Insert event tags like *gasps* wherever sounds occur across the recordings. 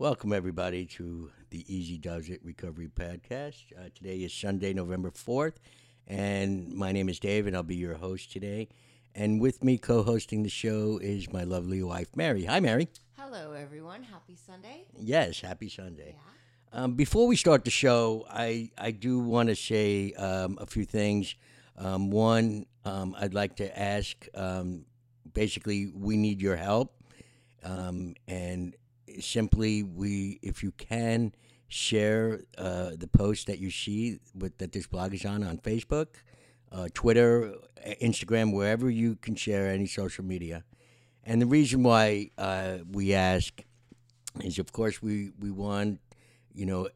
Welcome, everybody, to the Easy Does It Recovery Podcast. Uh, today is Sunday, November 4th, and my name is Dave, and I'll be your host today. And with me co hosting the show is my lovely wife, Mary. Hi, Mary. Hello, everyone. Happy Sunday. Yes, happy Sunday. Yeah. Um, before we start the show, I, I do want to say um, a few things. Um, one, um, I'd like to ask um, basically, we need your help. Um, and simply, we, if you can, share uh, the post that you see with, that this blog is on on Facebook, uh, Twitter, Instagram, wherever you can share any social media. And the reason why uh, we ask is, of course, we, we want, you know,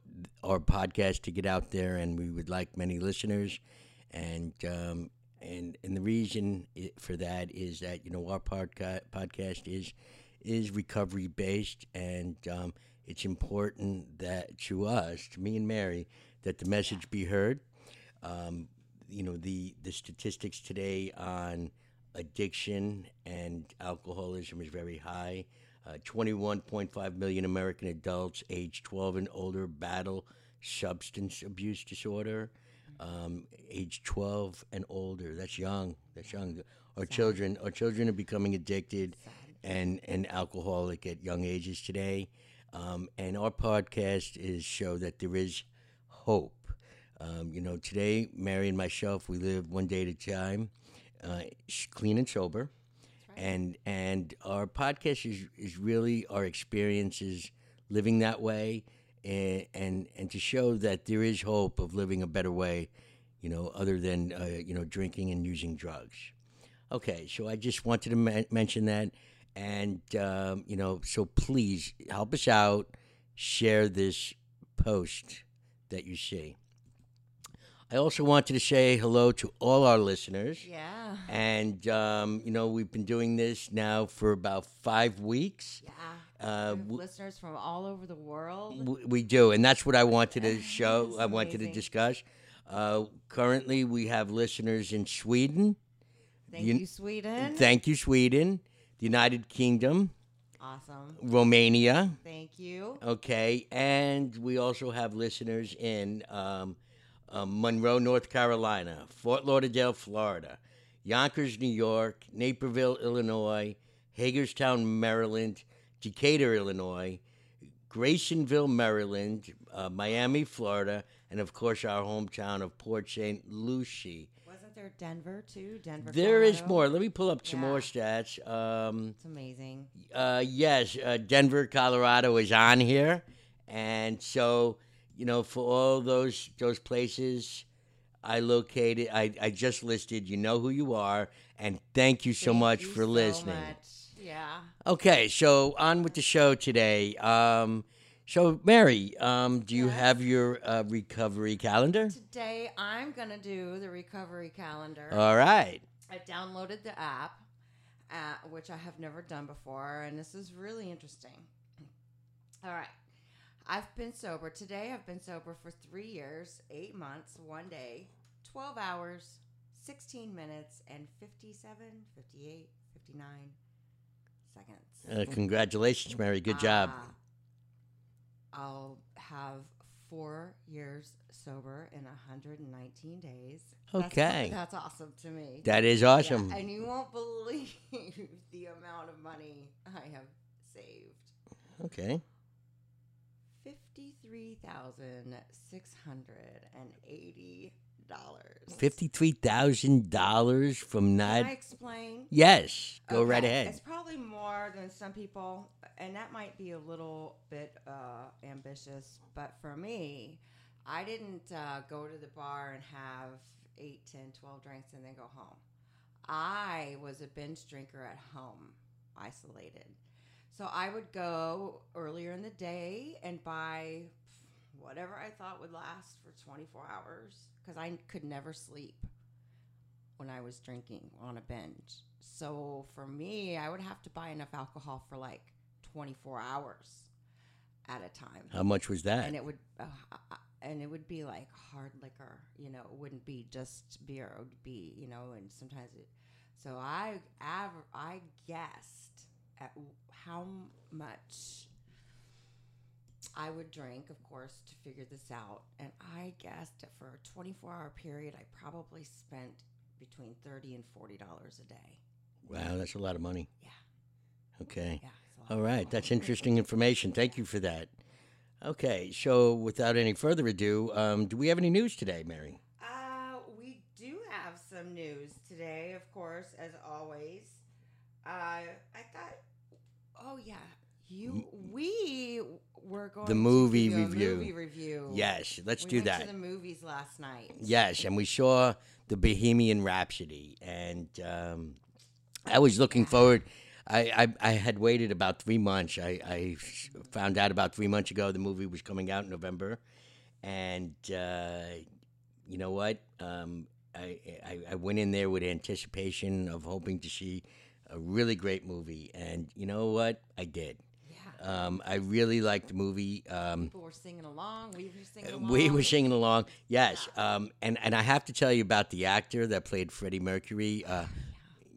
our podcast to get out there, and we would like many listeners. And um, and and the reason for that is that you know our podca- podcast is is recovery based, and um, it's important that to us, to me and Mary, that the message be heard. Um, you know the the statistics today on addiction and alcoholism is very high. Uh, 21.5 million American adults aged 12 and older battle substance abuse disorder. Um, age 12 and older. That's young. That's young. Our children, our children are becoming addicted and and alcoholic at young ages today. Um, and our podcast is show that there is hope. Um, you know, today, Mary and myself, we live one day at a time, uh, clean and sober, and and our podcast is is really our experiences living that way, and and and to show that there is hope of living a better way, you know, other than uh, you know drinking and using drugs. Okay, so I just wanted to men- mention that, and um, you know, so please help us out, share this post that you see. I also wanted to say hello to all our listeners. Yeah. And, um, you know, we've been doing this now for about five weeks. Yeah. Uh, We have listeners from all over the world. w- we do. And that's what I wanted to show, That's I wanted to discuss. Uh, currently, we have listeners in Sweden. Thank you- you, Sweden. Thank you, Sweden. The United Kingdom, awesome. Romania. Thank you. Okay. And we also have listeners in um, um, Monroe, North Carolina, Fort Lauderdale, Florida, Yonkers, New York, Naperville, Illinois, Hagerstown, Maryland, Decatur, Illinois, Grasonville, Maryland, uh, Miami, Florida, and of course our hometown of Port St. Lucie. There Denver too? Denver. There is Colorado? more. Let me pull up some Yeah. more stats. Um, It's amazing. uh, yes, uh, Denver, Colorado is on here, and so you know for all those those places, I located. I, I just listed. You know who you are, and thank you so Thank much you for so listening. much. Yeah. Okay, so on with the show today. Um, so Mary, um, do you Yes. have your uh, recovery calendar? Today I'm gonna do the recovery calendar. All right. I downloaded the app, uh, which I have never done before, and this is really interesting. All right. I've been sober. Today I've been sober for three years, eight months, one day, 12 hours, 16 minutes, and 57, 58, 59 seconds. Uh, congratulations, Mary. Good job. I'll have four years sober in 119 days. Okay. That's, that's awesome to me. That is awesome. Yeah, and you won't believe *laughs* the amount of money I have saved. Okay. $53,680 dollars. Fifty-three thousand dollars from Can not. I explain? Yes. Go right ahead. It's probably more than some people, and that might be a little bit uh, ambitious. But for me, I didn't uh, go to the bar and have 8, 10, 12 drinks and then go home. I was a binge drinker at home, isolated. So I would go earlier in the day and buy whatever I thought would last for 24 hours because I could never sleep when I was drinking on a binge. So for me, I would have to buy enough alcohol for like 24 hours at a time. How much was that? and it would uh, and it would be like hard liquor, you know, it wouldn't be just beer, it would be, you know, and sometimes it so I I guessed at how much I would drink, of course, to figure this out. And I guessed that for a 24 hour period, I probably spent between 30 and $40 a day. Wow, that's a lot of money. Yeah. Okay. Yeah. it's a lot All of right, money. that's interesting information. Thank you for that. Okay, so without any further ado, um, do we have any news today, Mary? Uh, we do have some news today, of course, as always. Uh, I thought, oh yeah, you we were going The to movie do a review. movie review. Yes, let's we do went that. To the movies last night. Yes, and we saw the Bohemian Rhapsody, and um, I was looking forward. I, I, I had waited about three months. I, I found out about three months ago the movie was coming out in November, and uh, you know what? Um, I, I I went in there with anticipation of hoping to see a really great movie, and you know what? I did. Um, I really liked the movie. Um, People were singing along. We were singing uh, along. We were singing along, yes. Um, and and I have to tell you about the actor that played Freddie Mercury. Uh,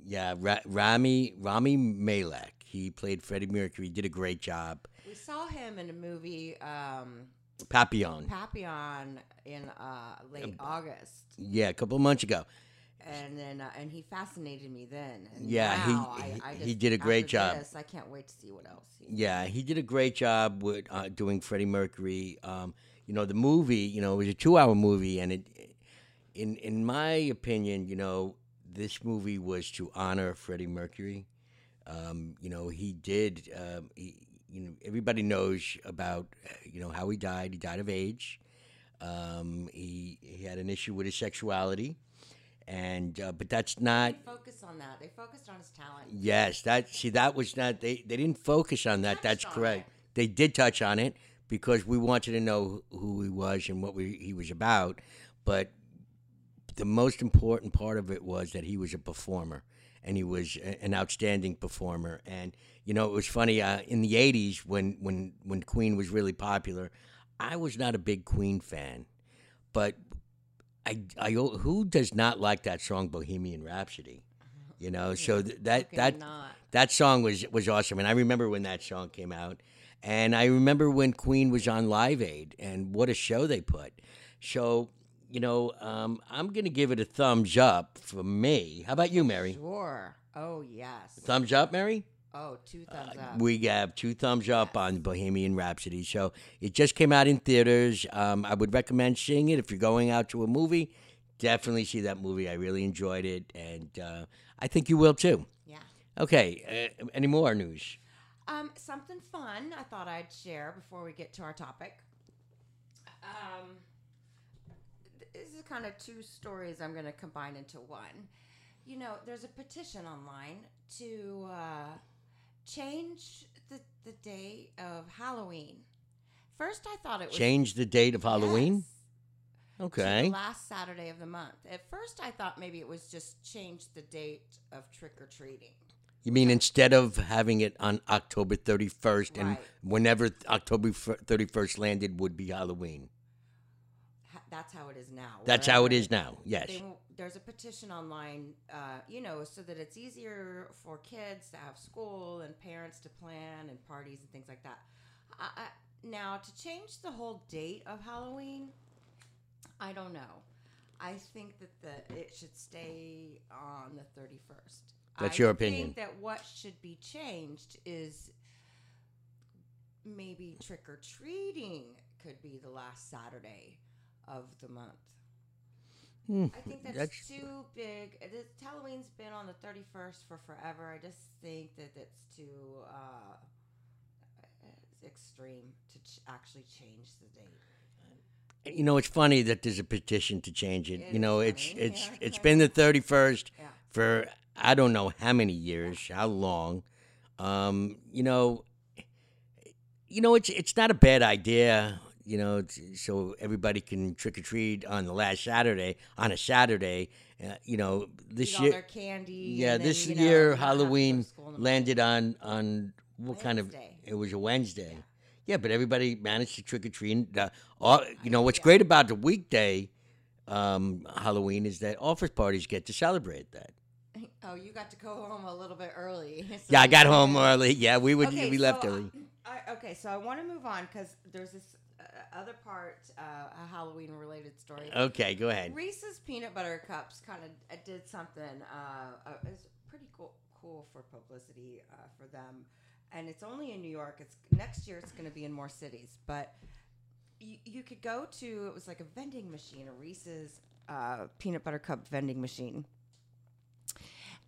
yeah, Ra- Rami Rami Malek. He played Freddie Mercury. Did a great job. We saw him in a movie, um, Papillon. Papillon, in uh, late August. Yeah, a couple of months ago. And then uh, and he fascinated me then. And Yeah, he- I, he- I he did a great job. This, I can't wait to see what else. He, Yeah, he did a great job with uh, doing Freddie Mercury. Um, you know, the movie. You know, it was a two-hour movie, and it, in in my opinion, you know, this movie was to honor Freddie Mercury. Um, you know, he did. Um, he, you know, everybody knows about uh, you know how he died. He died of AIDS. Um, he he had an issue with his sexuality, and uh, but that's not. they focused on that. They focused on his talent. Yes, that see that was not they they didn't focus on that. That's on correct. it. They did touch on it because we wanted to know who he was and what we, he was about, but the most important part of it was that he was a performer and he was a- an outstanding performer. And you know, it was funny uh, in the '80s when when when Queen was really popular. I was not a big Queen fan, but I, I who does not like that song Bohemian Rhapsody? You know, so th- that that not? that song was was awesome, and I remember when that song came out, and I remember when Queen was on Live Aid, and what a show they put. So, you know, um, I'm gonna give it a thumbs up for me. How about you, Mary? Sure. Oh yes. Thumbs up, Mary. Oh, two thumbs Uh, up. We have two thumbs up on Bohemian Rhapsody. So it just came out in theaters. Um, I would recommend seeing it if you're going out to a movie. Definitely see that movie. I really enjoyed it, and uh, I think you will too. yeah. Okay, uh, any more news? Um, something fun I thought I'd share before we get to our topic. Um, this is kind of two stories I'm going to combine into one. You know, there's a petition online to uh, change the, the day of Halloween. First, I thought it was Change the date of Halloween. Yes, Okay. the last Saturday of the month. At first, I thought maybe it was just change the date of trick or treating. You mean instead of having it on October 31st and whenever October 31st landed would be Halloween? That's how it is now. That's how it is now. Yes. They there's a petition online, uh, you know, so that it's easier for kids to have school and parents to plan and parties and things like that. I, I, now, to change the whole date of Halloween, I don't know. I think that the it should stay on the 31st. That's I your opinion. think that what should be changed is maybe trick or treating could be the last Saturday of the month. Hmm, I think that's, that's- too big. It is, Halloween's been on the 31st for forever. I just think that it's too uh, extreme to ch- actually change the date. You know, it's funny that there's a petition to change it. It you know, it's funny, it's yeah. it's *laughs* been the 31st Yeah. for I don't know how many years, how long. Um, you know, you know, it's it's not a bad idea. You know, so everybody can trick or treat on the last Saturday on a Saturday. Uh, you know, this Eat year, their candy. yeah, then, this know, year not have to go to Halloween school in the landed on on what kind of? It was a Wednesday. Yeah. Yeah, but everybody managed to trick or treat. Uh, all, you know what's yeah. great about the weekday um, Halloween is that office parties get to celebrate that. *laughs* Oh, you got to go home a little bit early. *laughs* so Yeah, I got home early. Yeah, we would Okay, we left so, early. I, okay, so I want to move on because there's this uh, other part, uh, a Halloween related story. Okay, go ahead. Reese's peanut butter cups kind of did something. Uh, uh, it's pretty cool, cool for publicity uh, for them, and it's only in New York. It's next year. It's going to be in more cities, but you, you could go to. It was like a vending machine, a Reese's uh, peanut butter cup vending machine.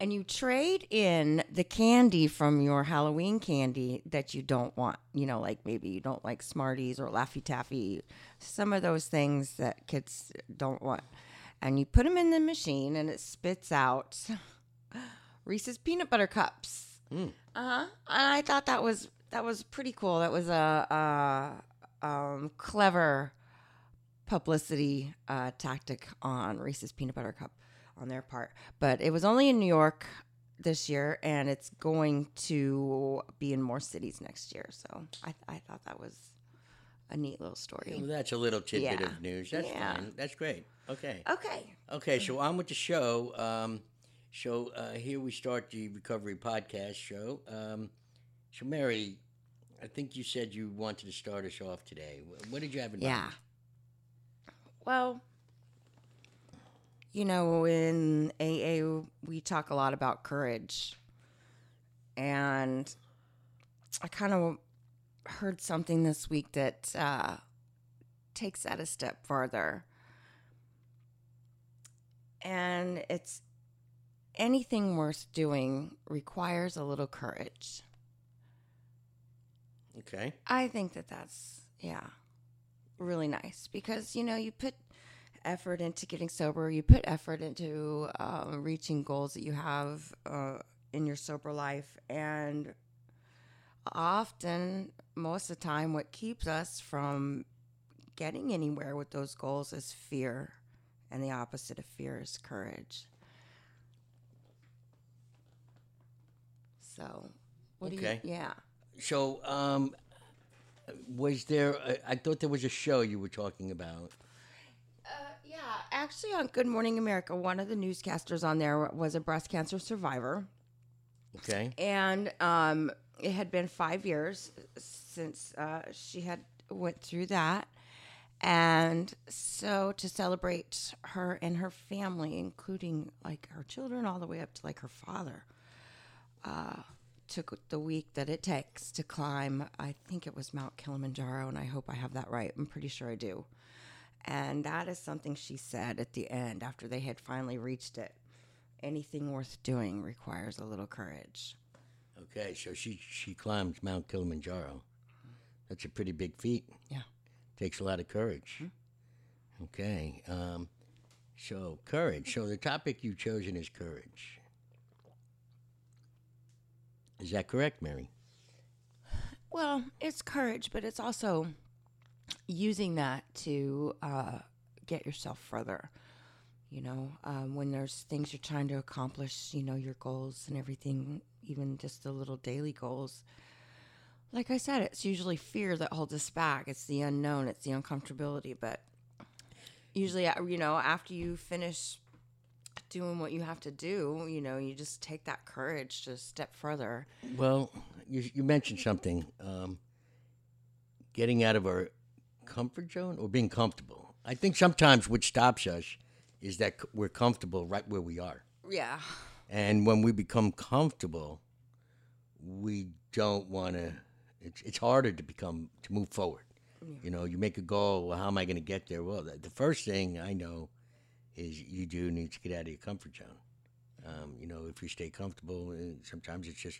And you trade in the candy from your Halloween candy that you don't want. You know, like maybe you don't like Smarties or Laffy Taffy, some of those things that kids don't want. And you put them in the machine and it spits out *gasps* Reese's peanut butter cups. Mm. Uh huh. And I thought that was that was pretty cool. That was a, a um, clever publicity uh, tactic on Reese's peanut butter cup on their part. But it was only in New York this year, and it's going to be in more cities next year. So I, I thought that was a neat little story. Well, that's a little tidbit Yeah. of news. That's Yeah. fine. That's great. Okay. Okay. Okay, so on with the show. Um, so uh, here we start the recovery podcast show. Um, so Mary, I think you said you wanted to start us off today. What did you have in Yeah. mind? Yeah. Well, you know, in AA, we talk a lot about courage. And I kind of heard something this week that uh, takes that a step farther. And it's anything worth doing requires a little courage. Okay. I think that that's yeah, really nice because you know you put effort into getting sober, you put effort into um, reaching goals that you have uh, in your sober life, and often, most of the time, what keeps us from getting anywhere with those goals is fear, and the opposite of fear is courage. So, what Okay. do you? Yeah. So, um, was there? A, I thought there was a show you were talking about. Actually, on Good Morning America, one of the newscasters on there was a breast cancer survivor, Okay. and um, it had been five years since uh, she had went through that, and so to celebrate her and her family, including like her children, all the way up to like her father, uh, took the week that it takes to climb. I think it was Mount Kilimanjaro, and I hope I have that right. I'm pretty sure I do. And that is something she said at the end after they had finally reached it. Anything worth doing requires a little courage. Okay. So she she climbs Mount Kilimanjaro. That's a pretty big feat. Yeah. Takes a lot of courage. Okay. Um, so courage. So the topic you've chosen is courage. Is that correct, Mary? Well, it's courage, but it's also using that to uh, get yourself further. You know, um, when there's things you're trying to accomplish, you know, your goals and everything, even just the little daily goals. Like I said, it's usually fear that holds us back. It's the unknown, it's the uncomfortability. But usually, uh, you know, after you finish doing what you have to do, you know, you just take that courage to step further. Well, you, you mentioned something. Um, getting out of our comfort zone or being comfortable. I think sometimes what stops us is that we're comfortable right where we are. Yeah. And when we become comfortable, we don't want to. It's it's harder to become to move forward. You know, you make a goal. Well, how am I going to get there? Well, the, the first thing I know is you do need to get out of your comfort zone. Um, you know, if you stay comfortable, uh, sometimes it's just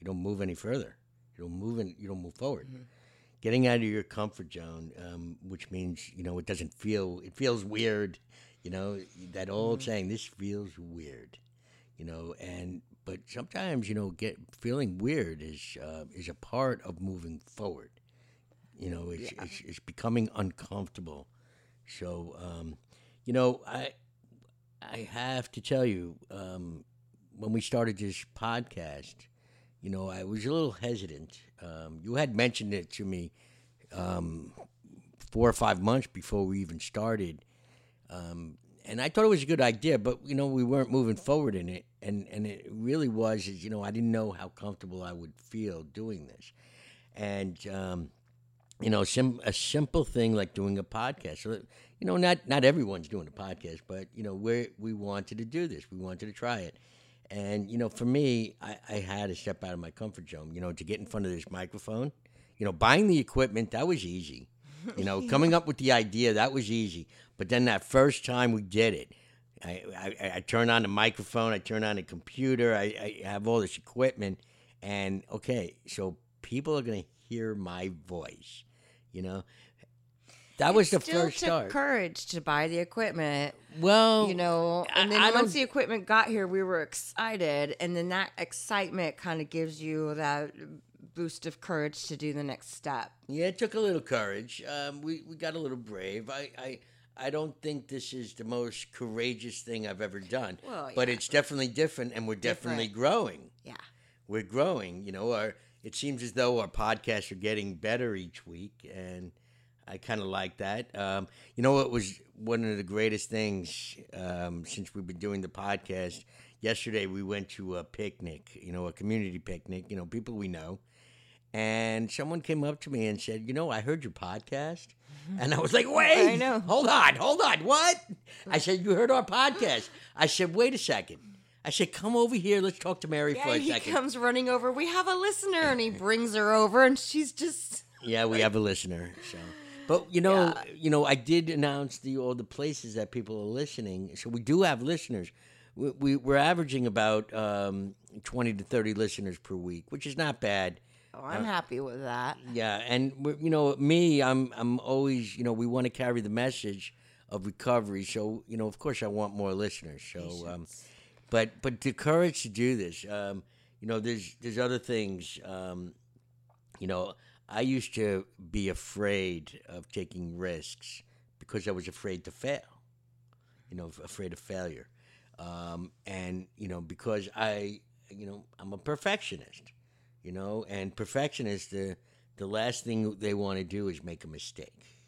you don't move any further. You don't move and you don't move forward. Getting out of your comfort zone, um, which means you know it doesn't feel it feels weird. You know that old saying, "This feels weird." You know, and but sometimes you know get feeling weird is uh, is a part of moving forward. You know, it's it's, it's becoming uncomfortable. So, um, you know, I I have to tell you, um, when we started this podcast, you know, I was a little hesitant. Um, you had mentioned it to me um, four or five months before we even started, um, and I thought it was a good idea. But you know, we weren't moving forward in it, and and it really was. You know, I didn't know how comfortable I would feel doing this, and um, you know, sim- a simple thing like doing a podcast. So, you know, not not everyone's doing a podcast, but you know, we we wanted to do this. We wanted to try it. And you know, for me, I, I had to step out of my comfort zone. You know, to get in front of this microphone. You know, buying the equipment that was easy. You know, *laughs* coming up with the idea that was easy. But then that first time we did it, I, I, I turn on the microphone, I turn on the computer, I, I have all this equipment, and okay, so people are gonna hear my voice. You know, that was the Still first took start. courage to buy the equipment, well, you know. And then I once the equipment got here, we were excited, and then that excitement kind of gives you that boost of courage to do the next step. Yeah, it took a little courage. Um, we we got a little brave. I, I I don't think this is the most courageous thing I've ever done. Well, but it's definitely different, and we're definitely Different. growing. Yeah. We're growing. You know, our it seems as though our podcasts are getting better each week, and I kind of like that. Um, you know, what was one of the greatest things um, since we've been doing the podcast. Yesterday, we went to a picnic. You know, a community picnic. You know, people we know and someone came up to me and said, "You know, I heard your podcast," and I was like, "Wait, Mm-hmm. I know. hold on, hold on, what?" I said, "You heard our podcast?" I said, "Wait a second. I said, "Come over here. Let's talk to Mary for Yeah, a he second. comes running over. We have a listener, and he brings her over, and she's just Yeah, we have a listener. So, but you know, you know, I did announce the all the places that people are listening. So we do have listeners. We, we we're averaging about um, twenty to thirty listeners per week, which is not bad. Oh, I'm happy with that. Yeah, and you know me, I'm I'm always you know we want to carry the message of recovery. So you know, of course, I want more listeners. So, um, but but the courage to do this, um, you know, there's there's other things. Um, you know, I used to be afraid of taking risks because I was afraid to fail. You know, afraid of failure, um, and you know because I you know I'm a perfectionist you know and perfectionists the the last thing they want to do is make a mistake.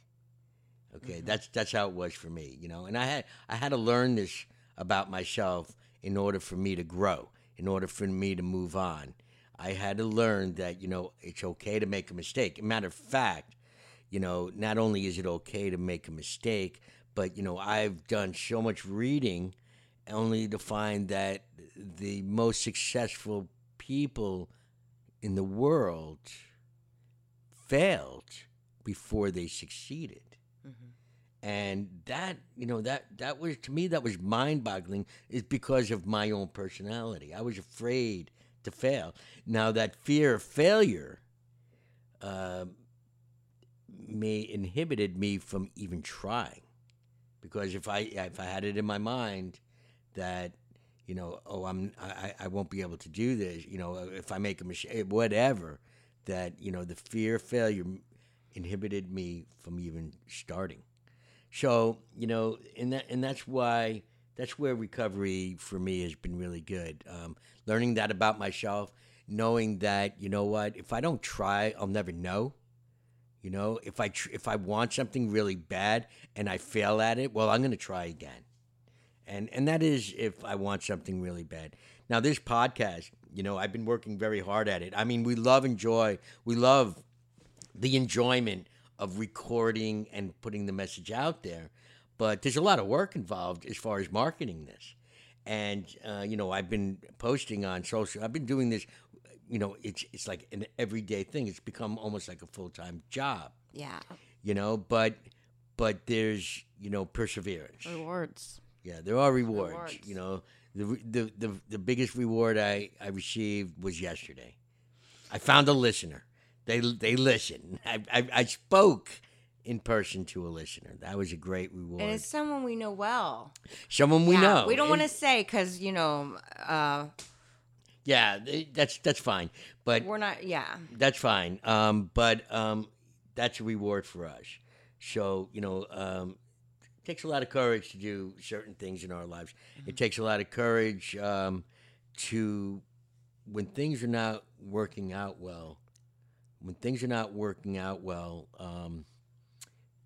Okay that's that's how it was for me you know and i had i had to learn this about myself in order for me to grow in order for me to move on i had to learn that you know it's okay to make a mistake matter of fact you know not only is it okay to make a mistake but you know i've done so much reading only to find that the most successful people in the world failed before they succeeded. Mm-hmm. And that, you know, that that was to me that was mind-boggling is because of my own personality. I was afraid to fail. Now that fear of failure uh, may inhibited me from even trying because if I if I had it in my mind that you know oh I'm I, I won't be able to do this you know if I make a mistake whatever that you know the fear of failure inhibited me from even starting so you know and that and that's why that's where recovery for me has been really good um, learning that about myself knowing that you know what if I don't try I'll never know you know, if I tr- if I want something really bad and I fail at it, well, I'm going to try again. And and that is if I want something really bad. Now this podcast, you know, I've been working very hard at it. I mean, we love enjoy, we love the enjoyment of recording and putting the message out there, but there's a lot of work involved as far as marketing this. And uh, you know, I've been posting on social. I've been doing this. You know, it's it's like an everyday thing. It's become almost like a full time job. Yeah. You know, but but there's you know perseverance. Rewards. Yeah, there are rewards. Rewards. You know, the, the the the biggest reward I I received was yesterday. I found a listener. They they listen. *laughs* I I, I spoke in person to a listener. That was a great reward. And it's someone we know well. Someone we yeah, know. We don't want to say because you know uh, Yeah, that's that's fine. But we're not. Yeah. That's fine. Um, but um, that's a reward for us. So, you know, um, it takes a lot of courage to do certain things in our lives. It takes a lot of courage um, to, when things are not working out well, when things are not working out well, um,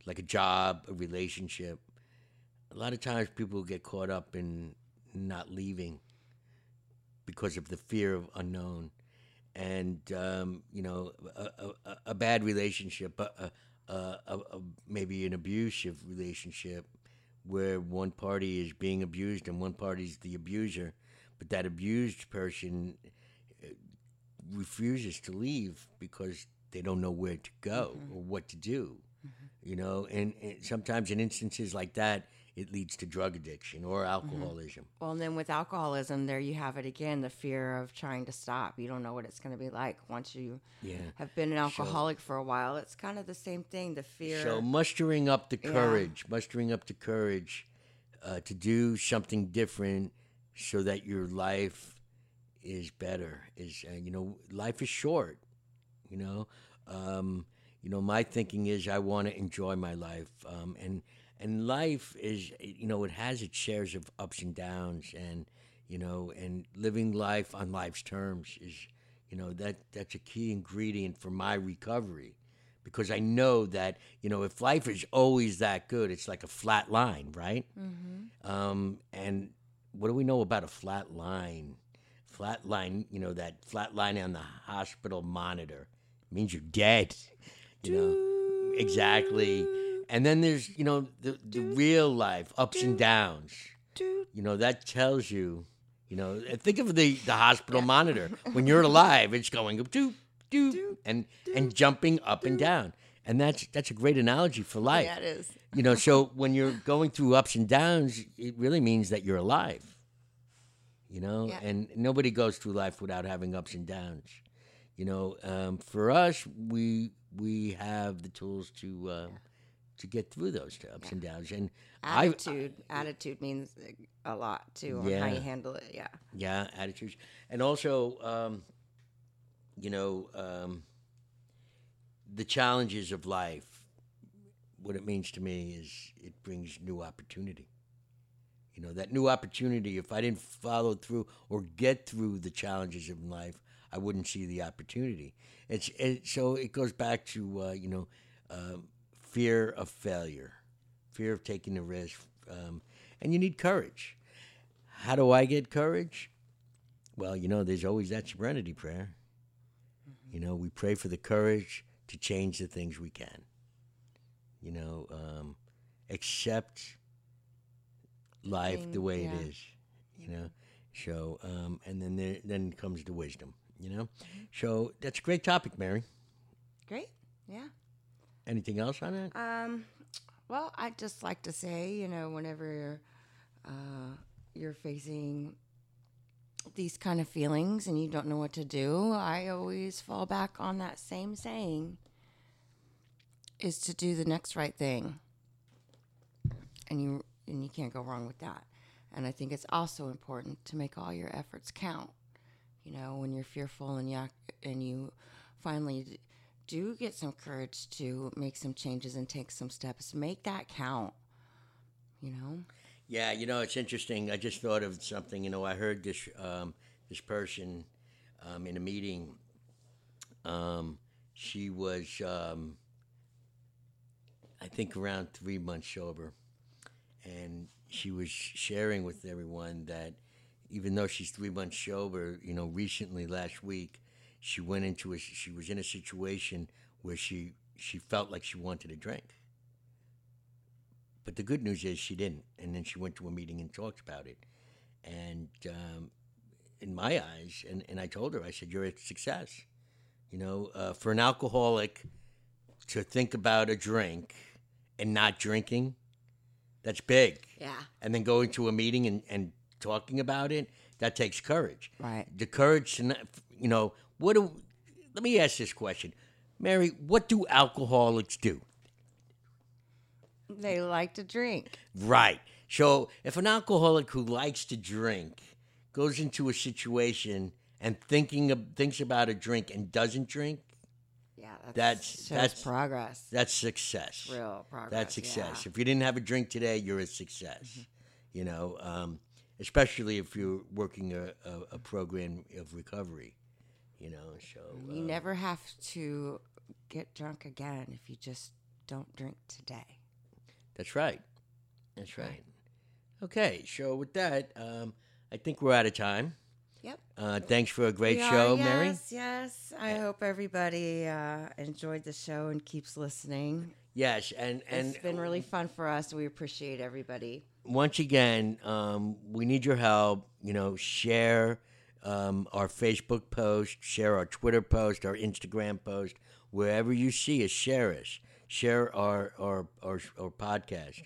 like a job, a relationship, a lot of times people get caught up in not leaving because of the fear of unknown and um, you know a, a, a bad relationship, a, a, a, a, maybe an abusive relationship where one party is being abused and one party is the abuser, but that abused person uh, refuses to leave because they don't know where to go Mm-hmm. or what to do. You know, and, and sometimes in instances like that, it leads to drug addiction or Mm-hmm. alcoholism. Well, and then with alcoholism, there you have it again the fear of trying to stop. You don't know what it's going to be like once you Yeah. have been an alcoholic for a while. It's kind of the same thing the fear. So mustering up the Yeah. courage, mustering up the courage uh, to do something different, so that your life is better. Is uh, you know, life is short. You know, um, you know, my thinking is I want to enjoy my life, um, and and life is you know it has its shares of ups and downs, and you know, and living life on life's terms is you know that that's a key ingredient for my recovery because I know that you know if life is always that good, it's like a flat line, right? Mm-hmm. Um, and what do we know about a flat line? Flat line, you know that flat line on the hospital monitor means you're dead. You know exactly. And then there's you know the the real life ups and downs. You know that tells you. You know, think of the the hospital monitor. When you're alive, it's going up doop doop and and jumping up and down. And that's that's a great analogy for life. Yeah, it is. You know, so when you're going through ups and downs, it really means that you're alive. You know, Yeah. and nobody goes through life without having ups and downs. You know, um, for us, we we have the tools to uh, to get through those ups and downs. And Attitude. attitude means a lot too on how you handle it. Yeah. yeah, attitudes, and also, um, you know, um, the challenges of life. What it means to me is it brings new opportunity. You know, that new opportunity, if I didn't follow through or get through the challenges of life, I wouldn't see the opportunity. It's it, so it goes back to uh, you know um, fear of failure, fear of taking the risk, um, and you need courage. How do I get courage? Well, you know, there's always that serenity prayer. You know, we pray for the courage to change the things we can. You know, um, accept life the way yeah. it is. You know, so um, and then there, then comes the wisdom. You know, so that's a great topic, Mary. Great. Yeah. Anything else on that? Um, well, I'd just like to say, you know, whenever uh, you're facing these kind of feelings and you don't know what to do, I always fall back on that same saying is to do the next right thing. And you and you can't go wrong with that. And I think it's also important to make all your efforts count. You know, when you're fearful and you and you finally do get some courage to make some changes and take some steps. Make that count. You know? Yeah, you know, it's interesting. I just thought of something. You know, I heard this um, this person um, in a meeting. Um, she was, um, I think, around three months sober, and she was sharing with everyone that even though she's three months sober, you know, recently last week, she went into a she was in a situation where she she felt like she wanted a drink. But the good news is she didn't. And then she went to a meeting and talked about it. And um, in my eyes, and, and I told her, I said, You're a success. You know, uh, for an alcoholic to think about a drink and not drinking, that's big. Yeah. And then going to a meeting and, and talking about it, that takes courage. Right. The courage to, not, you know, what do, let me ask this question. Mary, what do alcoholics do? They like to drink. Right. So if an alcoholic who likes to drink goes into a situation and thinking of, thinks about a drink and doesn't drink, Yeah. That's, That's- that's- progress. that's success. Real progress. That's success. yeah. Mm-hmm. If you didn't have a drink today, you're a success. You know, um, especially if you're working a, a, a program of recovery. You know, so You uh, never have to get drunk again if you just don't drink today. That's right. That's right. Okay, so with that, um, I think we're out of time. Yep. Uh, thanks for a great We are, show, yes, Mary. Yes, yes. I hope everybody uh, enjoyed the show and keeps listening. Yes, and and it's been really fun for us. We appreciate everybody. Once again, um, we need your help. You know, share um, our Facebook post, share our Twitter post, our Instagram post, wherever you see us, share us. Share our our our, our podcast.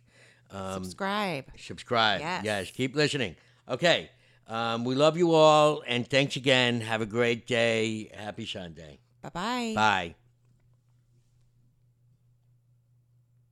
Um, Subscribe. subscribe. Yes. yes, keep listening. Okay. Um, we love you all, and thanks again. Have a great day. Happy Sunday. Bye-bye. Bye.